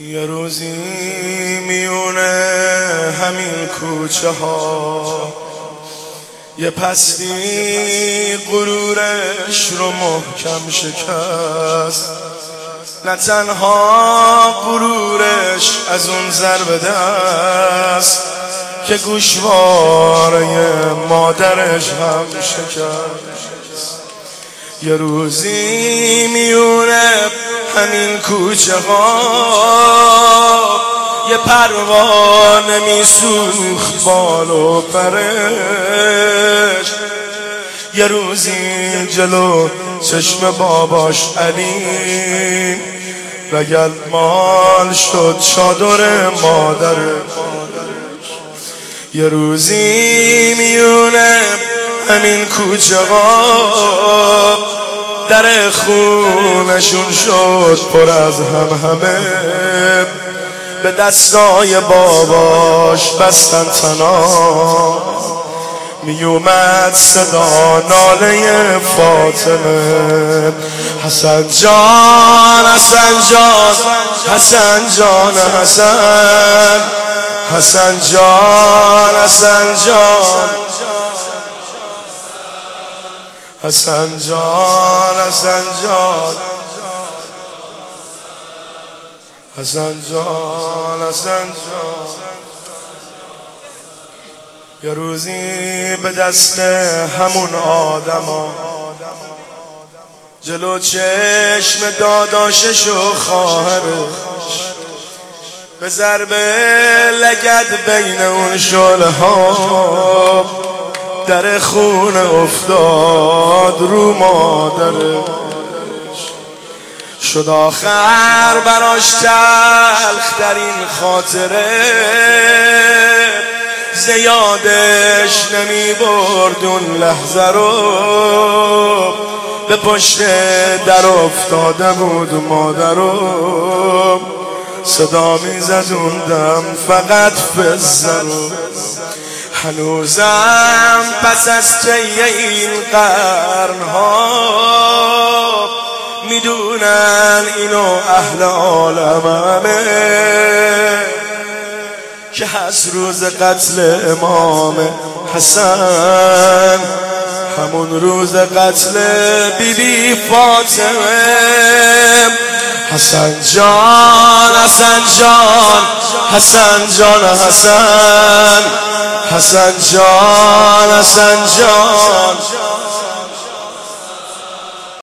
یه روزی میونه همین کوچه ها. یه پستی غرورش رو محکم شکست. نه تنها غرورش از اون ضرب دست که گوشواره مادرش هم شکست. یه روزی میونه همین کوچه ها. یه پروانه میسوخت بال و پرش. یه روزی جلو چشم باباش علی. رگل مال شد چادر مادر. یه روزی میونه همین کوچه در خونشون شد پر از هم همه. به دستای باباش بستن تنا. میومد صدا ناله فاطمه. حسن جان حسن جان حسن جان حسن. حسن جان حسن جان. حسن جان حسن جان. حسن جان حسن جان. یه روزی به دست همون آدما. جلو چشم داداشش و خواهرش. به ضربه لگد بین اون شله ها در خونه افتاد رو مادرش. شد آخر براش تلخ در این خاطره. زیادش نمی برد اون لحظه رو. به پشت در افتاده بود مادرم صدا می‌زد اون دم فقط فزرو هنوزم پس از طی این قرنها می‌دونن اینو اهل عالممه که از روز قتل امام حسن همون روز قتل بیبی بی فاطمه. حسن جان حسن جان حسن جان حسن. حسن جان حسن جان.